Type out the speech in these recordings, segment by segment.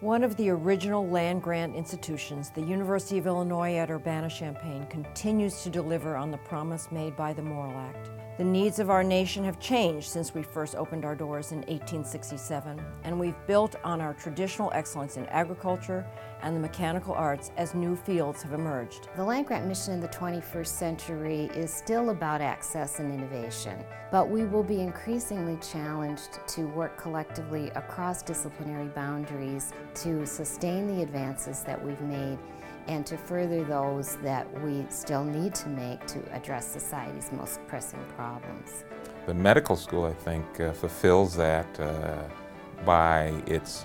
One of the original land grant institutions, the University of Illinois at Urbana-Champaign, continues to deliver on the promise made by the Morrill Act. The needs of our nation have changed since we first opened our doors in 1867, and we've built on our traditional excellence in agriculture and the mechanical arts as new fields have emerged. The land grant mission in the 21st century is still about access and innovation, but we will be increasingly challenged to work collectively across disciplinary boundaries to sustain the advances that we've made and to further those that we still need to make to address society's most pressing problems. The medical school, I think, uh, fulfills that uh, by its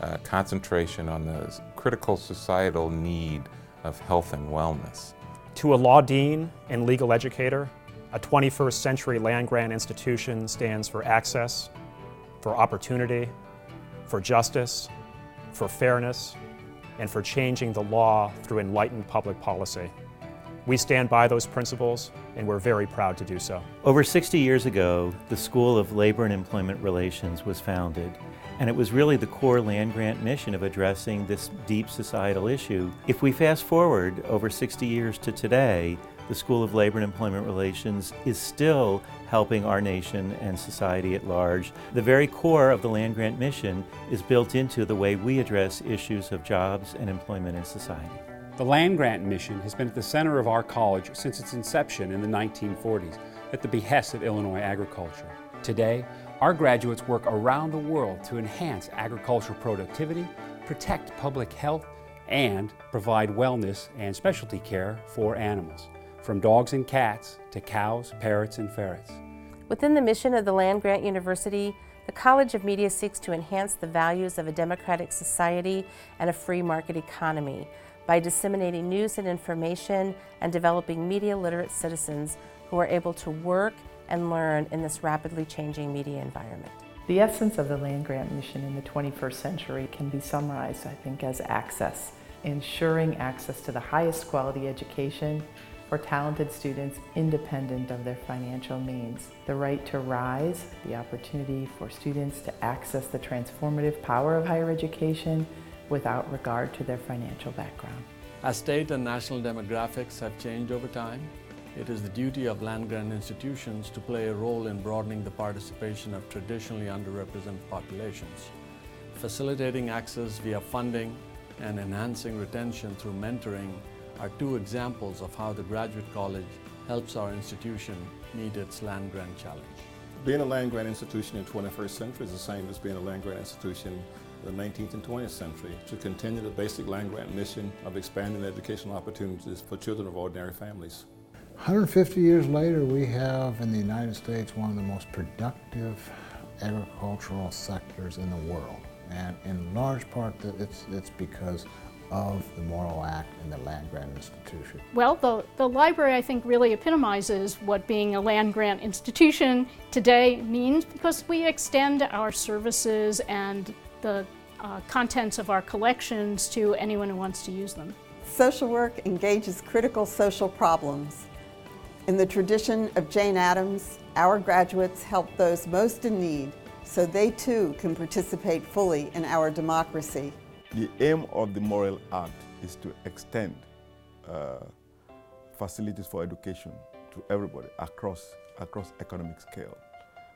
uh, concentration on the critical societal need of health and wellness. To a law dean and legal educator, a 21st century land grant institution stands for access, for opportunity, for justice, for fairness, and for changing the law through enlightened public policy. We stand by those principles, and we're very proud to do so. Over 60 years ago, the School of Labor and Employment Relations was founded, and it was really the core land grant mission of addressing this deep societal issue. If we fast forward over 60 years to today, the School of Labor and Employment Relations is still helping our nation and society at large. The very core of the land grant mission is built into the way we address issues of jobs and employment in society. The land grant mission has been at the center of our college since its inception in the 1940s at the behest of Illinois agriculture. Today, our graduates work around the world to enhance agricultural productivity, protect public health, and provide wellness and specialty care for animals from dogs and cats to cows, parrots, and ferrets. Within the mission of the Land Grant University, the College of Media seeks to enhance the values of a democratic society and a free market economy by disseminating news and information and developing media literate citizens who are able to work and learn in this rapidly changing media environment. The essence of the land grant mission in the 21st century can be summarized, I think, as access, ensuring access to the highest quality education for talented students independent of their financial means. The right to rise, the opportunity for students to access the transformative power of higher education without regard to their financial background. As state and national demographics have changed over time, it is the duty of land-grant institutions to play a role in broadening the participation of traditionally underrepresented populations. Facilitating access via funding and enhancing retention through mentoring are two examples of how the Graduate College helps our institution meet its land grant challenge. Being a land grant institution in the 21st century is the same as being a land grant institution in the 19th and 20th century to continue the basic land grant mission of expanding educational opportunities for children of ordinary families. 150 years later, we have in the United States one of the most productive agricultural sectors in the world. And in large part, it's, it's because of the Morrill Act and the land grant institution? Well, the, the library I think really epitomizes what being a land grant institution today means because we extend our services and the uh, contents of our collections to anyone who wants to use them. Social work engages critical social problems. In the tradition of Jane Addams, our graduates help those most in need so they too can participate fully in our democracy. The aim of the Morrill Act is to extend uh, facilities for education to everybody across, across economic scale.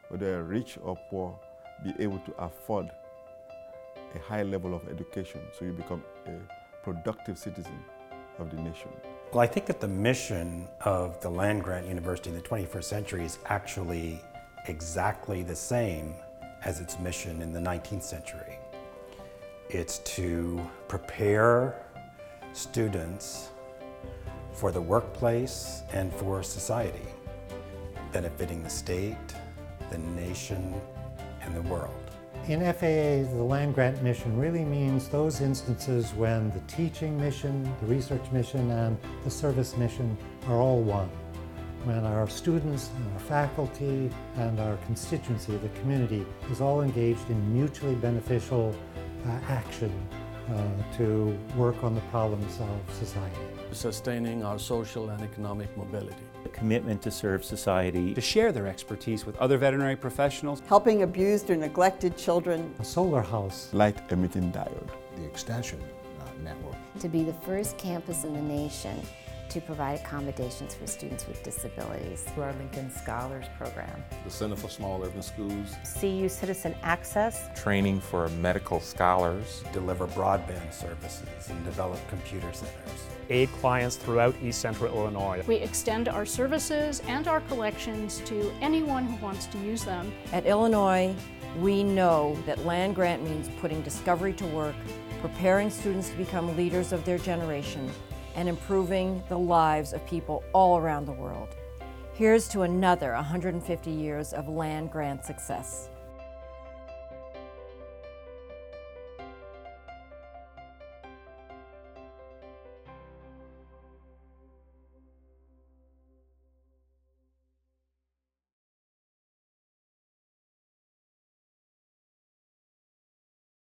Whether rich or poor, be able to afford a high level of education so you become a productive citizen of the nation. Well, I think that the mission of the land grant university in the 21st century is actually exactly the same as its mission in the 19th century. It's to prepare students for the workplace and for society, benefiting the state, the nation, and the world. In FAA, the land grant mission really means those instances when the teaching mission, the research mission, and the service mission are all one. When our students and our faculty and our constituency, the community, is all engaged in mutually beneficial action uh, to work on the problems of society. Sustaining our social and economic mobility. A commitment to serve society. To share their expertise with other veterinary professionals. Helping abused or neglected children. A solar house. Light emitting diode. The extension uh, network. To be the first campus in the nation to provide accommodations for students with disabilities. Through our Lincoln Scholars Program. The Center for Small Urban Schools. CU Citizen Access. Training for medical scholars. Deliver broadband services and develop computer centers. Aid clients throughout East Central Illinois. We extend our services and our collections to anyone who wants to use them. At Illinois, we know that land grant means putting discovery to work, preparing students to become leaders of their generation, and improving the lives of people all around the world. Here's to another 150 years of land grant success.